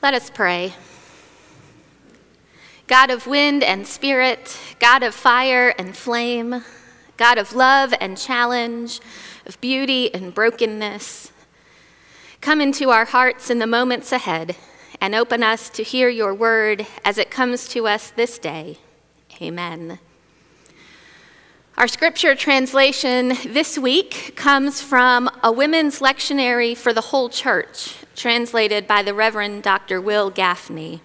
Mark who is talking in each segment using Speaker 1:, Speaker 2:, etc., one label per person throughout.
Speaker 1: Let us pray. God of wind and spirit, God of fire and flame, God of love and challenge, of beauty and brokenness, come into our hearts in the moments ahead and open us to hear your word as it comes to us this day. Amen. Our scripture translation this week comes from a women's lectionary for the whole church, translated by the Reverend Dr. Wil Gafney.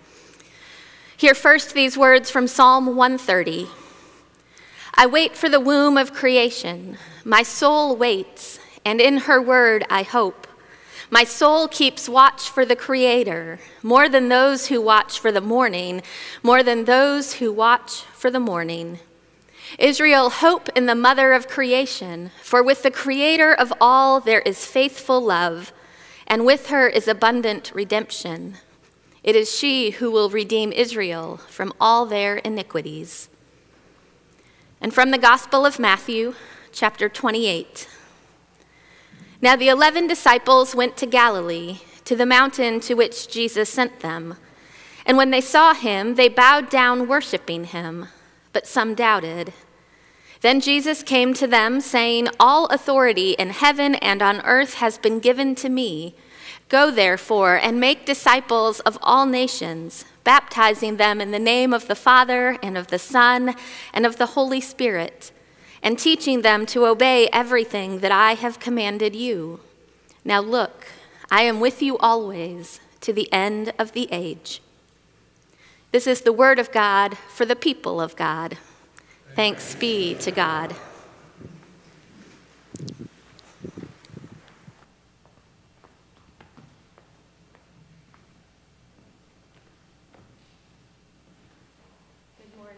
Speaker 1: Hear first these words from Psalm 130. I wait for the womb of creation. My soul waits, and in her word I hope. My soul keeps watch for the Creator, more than those who watch for the morning, more than those who watch for the morning. Israel, hope in the mother of creation, for with the Creator of all there is faithful love, and with her is abundant redemption. It is she who will redeem Israel from all their iniquities. And from the Gospel of Matthew, chapter 28. Now the eleven disciples went to Galilee, to the mountain to which Jesus sent them. And when they saw him, they bowed down, worshiping him, but some doubted. Then Jesus came to them, saying, All authority in heaven and on earth has been given to me. Go therefore and make disciples of all nations, baptizing them in the name of the Father and of the Son and of the Holy Spirit, and teaching them to obey everything that I have commanded you. Now look, I am with you always to the end of the age. This is the word of God for the people of God. Thanks be to God. Good morning.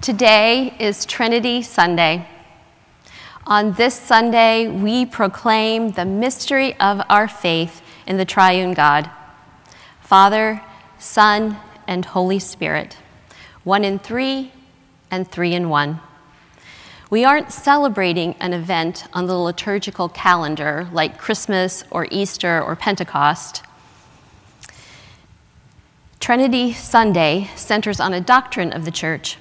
Speaker 2: Today is Trinity Sunday. On this Sunday, we proclaim the mystery of our faith in the triune God Father, Son, and Holy Spirit, one in three and three in one. We aren't celebrating an event on the liturgical calendar like Christmas or Easter or Pentecost. Trinity Sunday centers on a doctrine of the church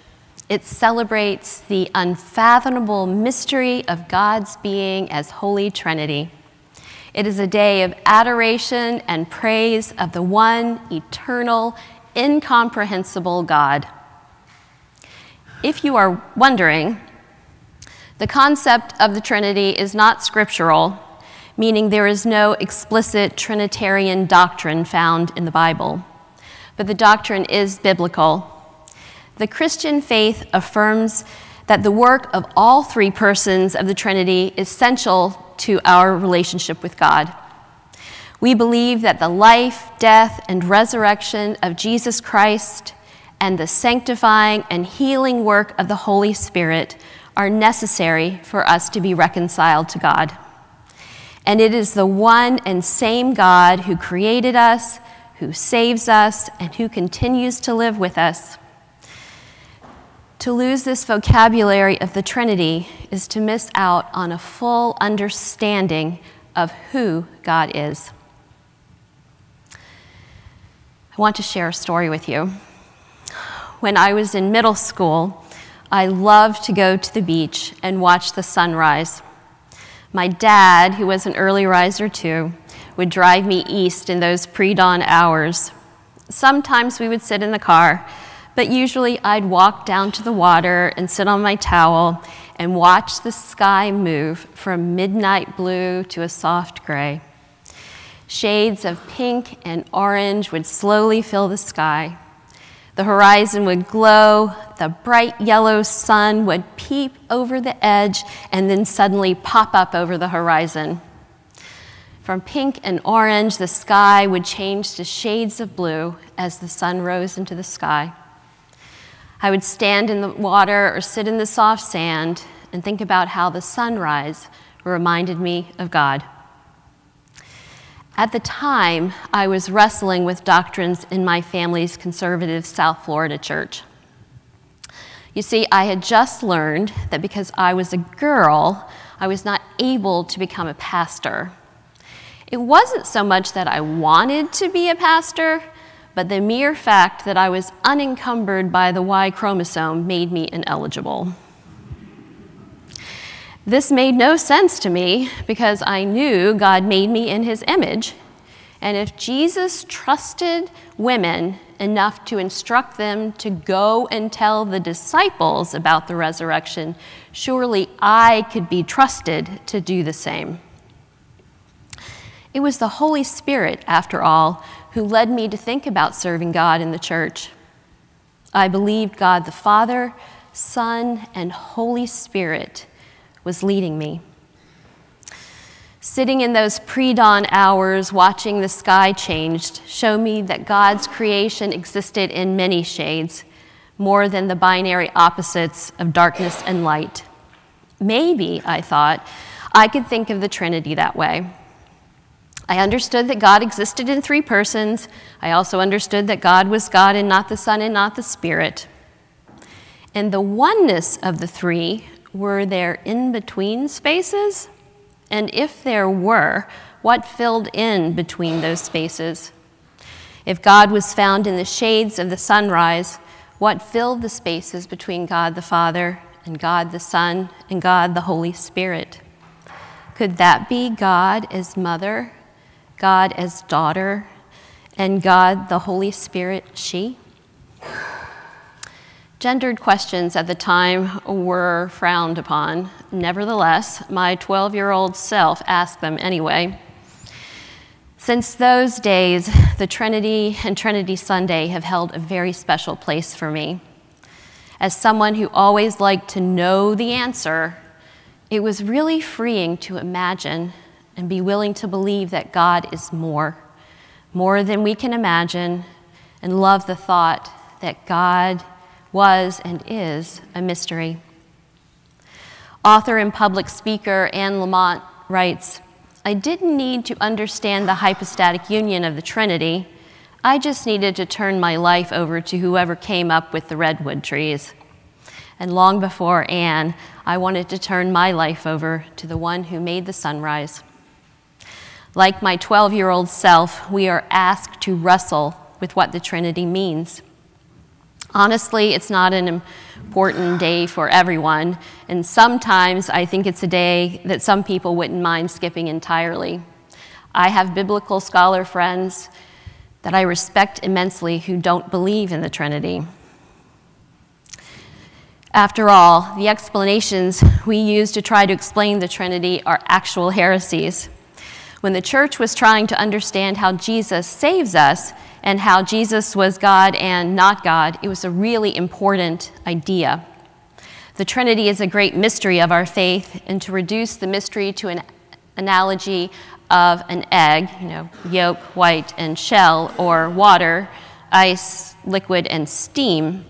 Speaker 2: it celebrates the unfathomable mystery of God's being as Holy Trinity. It is a day of adoration and praise of the one eternal, incomprehensible God. If you are wondering, the concept of the Trinity is not scriptural, meaning there is no explicit Trinitarian doctrine found in the Bible. But the doctrine is biblical the Christian faith affirms that the work of all three persons of the Trinity is essential to our relationship with God. We believe that the life, death, and resurrection of Jesus Christ and the sanctifying and healing work of the Holy Spirit are necessary for us to be reconciled to God. And it is the one and same God who created us, who saves us, and who continues to live with us to lose this vocabulary of the Trinity is to miss out on a full understanding of who God is. I want to share a story with you. When I was in middle school, I loved to go to the beach and watch the sunrise. My dad, who was an early riser too, would drive me east in those pre dawn hours. Sometimes we would sit in the car but usually I'd walk down to the water and sit on my towel and watch the sky move from midnight blue to a soft gray. Shades of pink and orange would slowly fill the sky. The horizon would glow, the bright yellow sun would peep over the edge and then suddenly pop up over the horizon. From pink and orange, the sky would change to shades of blue as the sun rose into the sky. I would stand in the water or sit in the soft sand and think about how the sunrise reminded me of God. At the time, I was wrestling with doctrines in my family's conservative South Florida church. You see, I had just learned that because I was a girl, I was not able to become a pastor. It wasn't so much that I wanted to be a pastor, but the mere fact that I was unencumbered by the Y chromosome made me ineligible. This made no sense to me because I knew God made me in his image. And if Jesus trusted women enough to instruct them to go and tell the disciples about the resurrection, surely I could be trusted to do the same. It was the Holy Spirit, after all, who led me to think about serving God in the church. I believed God the Father, Son, and Holy Spirit was leading me. Sitting in those pre dawn hours, watching the sky changed, showed me that God's creation existed in many shades, more than the binary opposites of darkness and light. Maybe, I thought, I could think of the Trinity that way. I understood that God existed in three persons. I also understood that God was God and not the Son and not the Spirit. And the oneness of the three were there in between spaces? And if there were, what filled in between those spaces? If God was found in the shades of the sunrise, what filled the spaces between God the Father and God the Son and God the Holy Spirit? Could that be God as mother, God as daughter, and God the Holy Spirit she? Gendered questions at the time were frowned upon. Nevertheless, my 12 year old self asked them anyway. Since those days, the Trinity and Trinity Sunday have held a very special place for me. As someone who always liked to know the answer, it was really freeing to imagine and be willing to believe that God is more, more than we can imagine, and love the thought that God was and is a mystery. Author and public speaker Anne Lamott writes I didn't need to understand the hypostatic union of the Trinity. I just needed to turn my life over to whoever came up with the redwood trees. And long before Anne, I wanted to turn my life over to the one who made the sunrise. Like my 12 year old self, we are asked to wrestle with what the Trinity means. Honestly, it's not an important day for everyone, and sometimes I think it's a day that some people wouldn't mind skipping entirely. I have biblical scholar friends that I respect immensely who don't believe in the Trinity. After all, the explanations we use to try to explain the Trinity are actual heresies. When the church was trying to understand how Jesus saves us, and how Jesus was God and not God, it was a really important idea. The Trinity is a great mystery of our faith, and to reduce the mystery to an analogy of an egg, you know, yolk, white, and shell, or water, ice, liquid, and steam,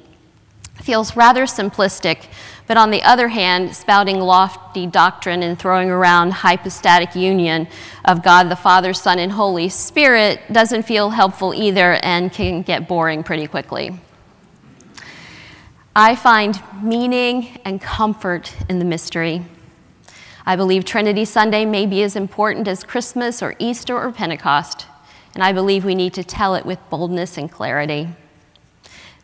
Speaker 2: feels rather simplistic but on the other hand, spouting lofty doctrine and throwing around hypostatic union of God the Father, Son, and Holy Spirit doesn't feel helpful either and can get boring pretty quickly. I find meaning and comfort in the mystery. I believe Trinity Sunday may be as important as Christmas or Easter or Pentecost, and I believe we need to tell it with boldness and clarity.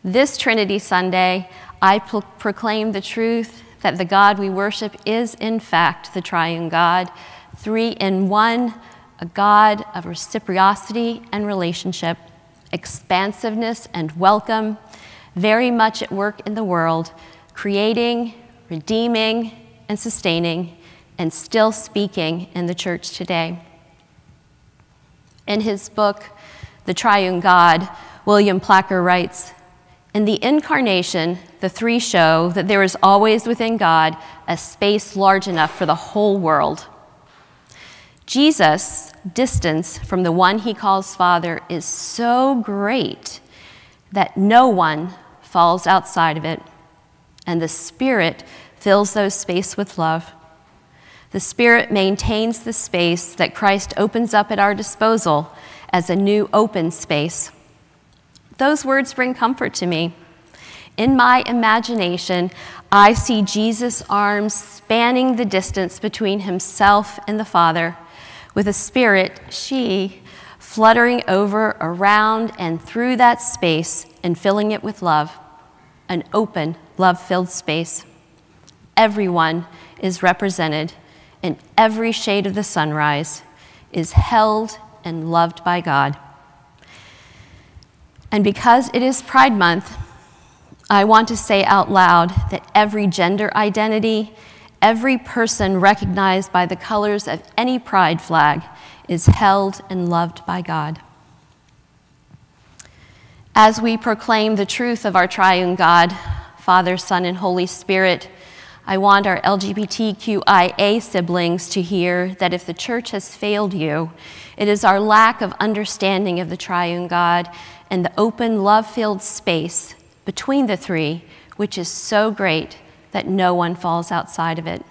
Speaker 2: This Trinity Sunday, I pro- proclaim the truth that the God we worship is, in fact, the triune God, three in one, a God of reciprocity and relationship, expansiveness and welcome, very much at work in the world, creating, redeeming, and sustaining, and still speaking in the church today. In his book, The Triune God, William Placher writes in the incarnation, the three show that there is always within God a space large enough for the whole world. Jesus' distance from the one he calls Father is so great that no one falls outside of it, and the Spirit fills those space with love. The Spirit maintains the space that Christ opens up at our disposal as a new open space. Those words bring comfort to me. In my imagination, I see Jesus' arms spanning the distance between himself and the Father, with a spirit, she, fluttering over, around, and through that space and filling it with love, an open, love filled space. Everyone is represented in every shade of the sunrise, is held and loved by God. And because it is Pride Month, I want to say out loud that every gender identity, every person recognized by the colors of any pride flag is held and loved by God. As we proclaim the truth of our triune God, Father, Son, and Holy Spirit, I want our LGBTQIA siblings to hear that if the church has failed you, it is our lack of understanding of the triune God and the open, love filled space between the three, which is so great that no one falls outside of it.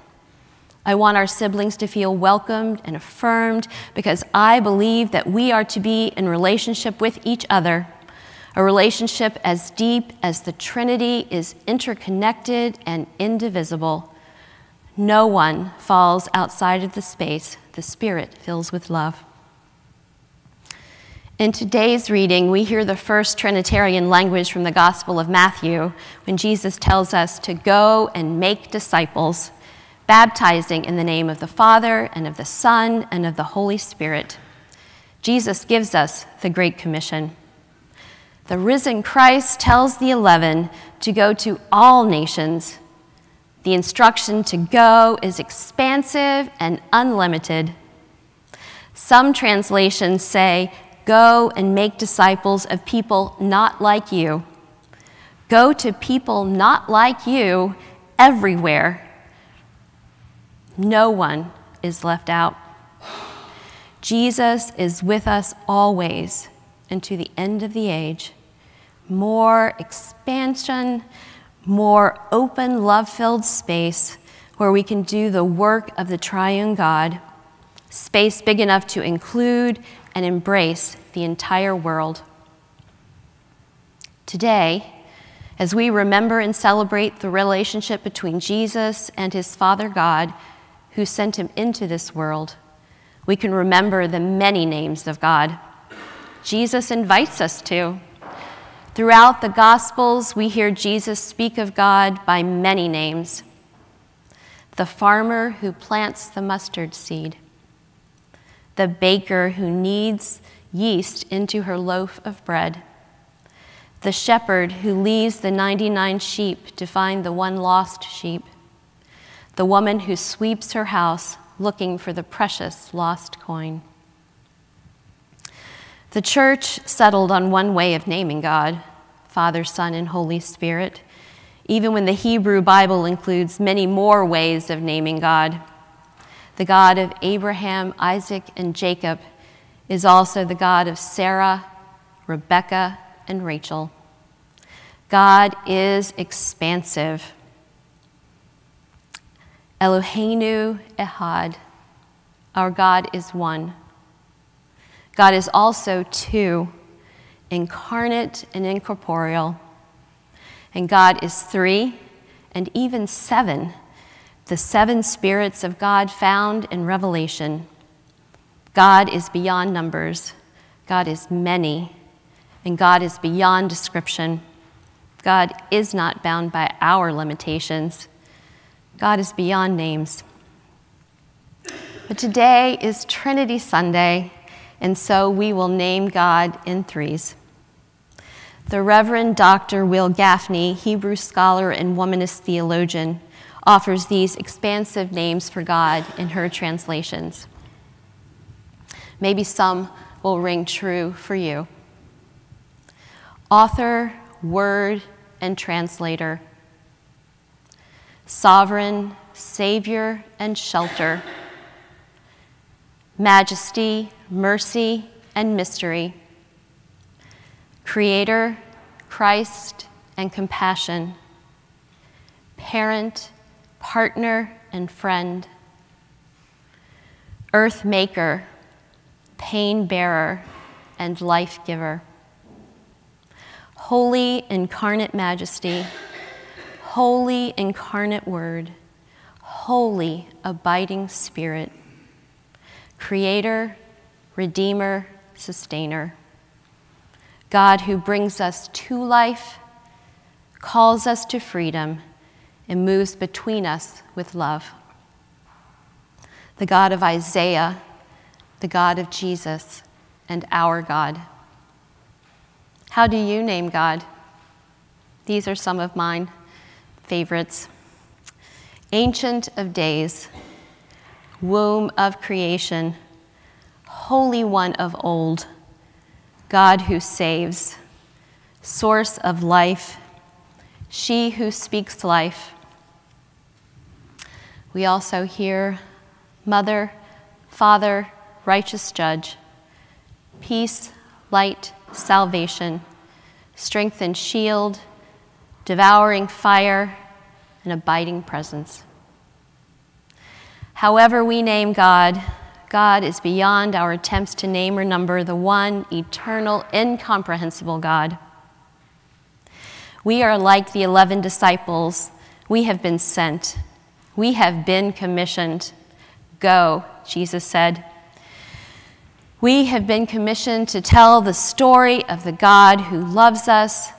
Speaker 2: I want our siblings to feel welcomed and affirmed because I believe that we are to be in relationship with each other, a relationship as deep as the Trinity is interconnected and indivisible. No one falls outside of the space the Spirit fills with love. In today's reading, we hear the first Trinitarian language from the Gospel of Matthew when Jesus tells us to go and make disciples, baptizing in the name of the Father and of the Son and of the Holy Spirit. Jesus gives us the Great Commission. The risen Christ tells the eleven to go to all nations. The instruction to go is expansive and unlimited. Some translations say, Go and make disciples of people not like you. Go to people not like you everywhere. No one is left out. Jesus is with us always and to the end of the age. More expansion, more open, love filled space where we can do the work of the triune God. Space big enough to include and embrace the entire world. Today, as we remember and celebrate the relationship between Jesus and his Father God, who sent him into this world, we can remember the many names of God. Jesus invites us to. Throughout the Gospels, we hear Jesus speak of God by many names the farmer who plants the mustard seed, the baker who kneads yeast into her loaf of bread, the shepherd who leaves the 99 sheep to find the one lost sheep, the woman who sweeps her house looking for the precious lost coin. The church settled on one way of naming God Father, Son, and Holy Spirit, even when the Hebrew Bible includes many more ways of naming God the God of Abraham, Isaac, and Jacob, is also the God of Sarah, Rebecca, and Rachel. God is expansive. Eloheinu Ehad, our God is one. God is also two, incarnate and incorporeal. And God is three and even seven the seven spirits of God found in Revelation. God is beyond numbers, God is many, and God is beyond description. God is not bound by our limitations. God is beyond names. But today is Trinity Sunday, and so we will name God in threes. The Reverend Dr. Wil Gafney, Hebrew scholar and womanist theologian, offers these expansive names for God in her translations. Maybe some will ring true for you. Author, word, and translator. Sovereign, Savior, and shelter. Majesty, mercy, and mystery. Creator, Christ, and compassion. Parent, partner and friend, earth maker, pain bearer, and life giver. Holy incarnate majesty, holy incarnate word, holy abiding spirit, creator, redeemer, sustainer. God who brings us to life, calls us to freedom, and moves between us with love. The God of Isaiah, the God of Jesus, and our God. How do you name God? These are some of mine favorites. Ancient of Days, Womb of Creation, Holy One of Old, God who saves, Source of life, She who speaks life. We also hear Mother, Father, Righteous Judge, Peace, Light, Salvation, Strength and Shield, Devouring Fire, and Abiding Presence. However, we name God, God is beyond our attempts to name or number the one eternal, incomprehensible God. We are like the 11 disciples. We have been sent. We have been commissioned. Go, Jesus said. We have been commissioned to tell the story of the God who loves us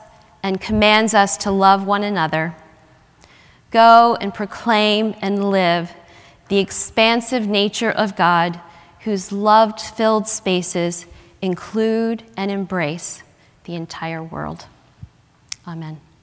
Speaker 2: and commands us to love one another. Go and proclaim and live the expansive nature of God, whose love filled spaces include and embrace the entire world. Amen.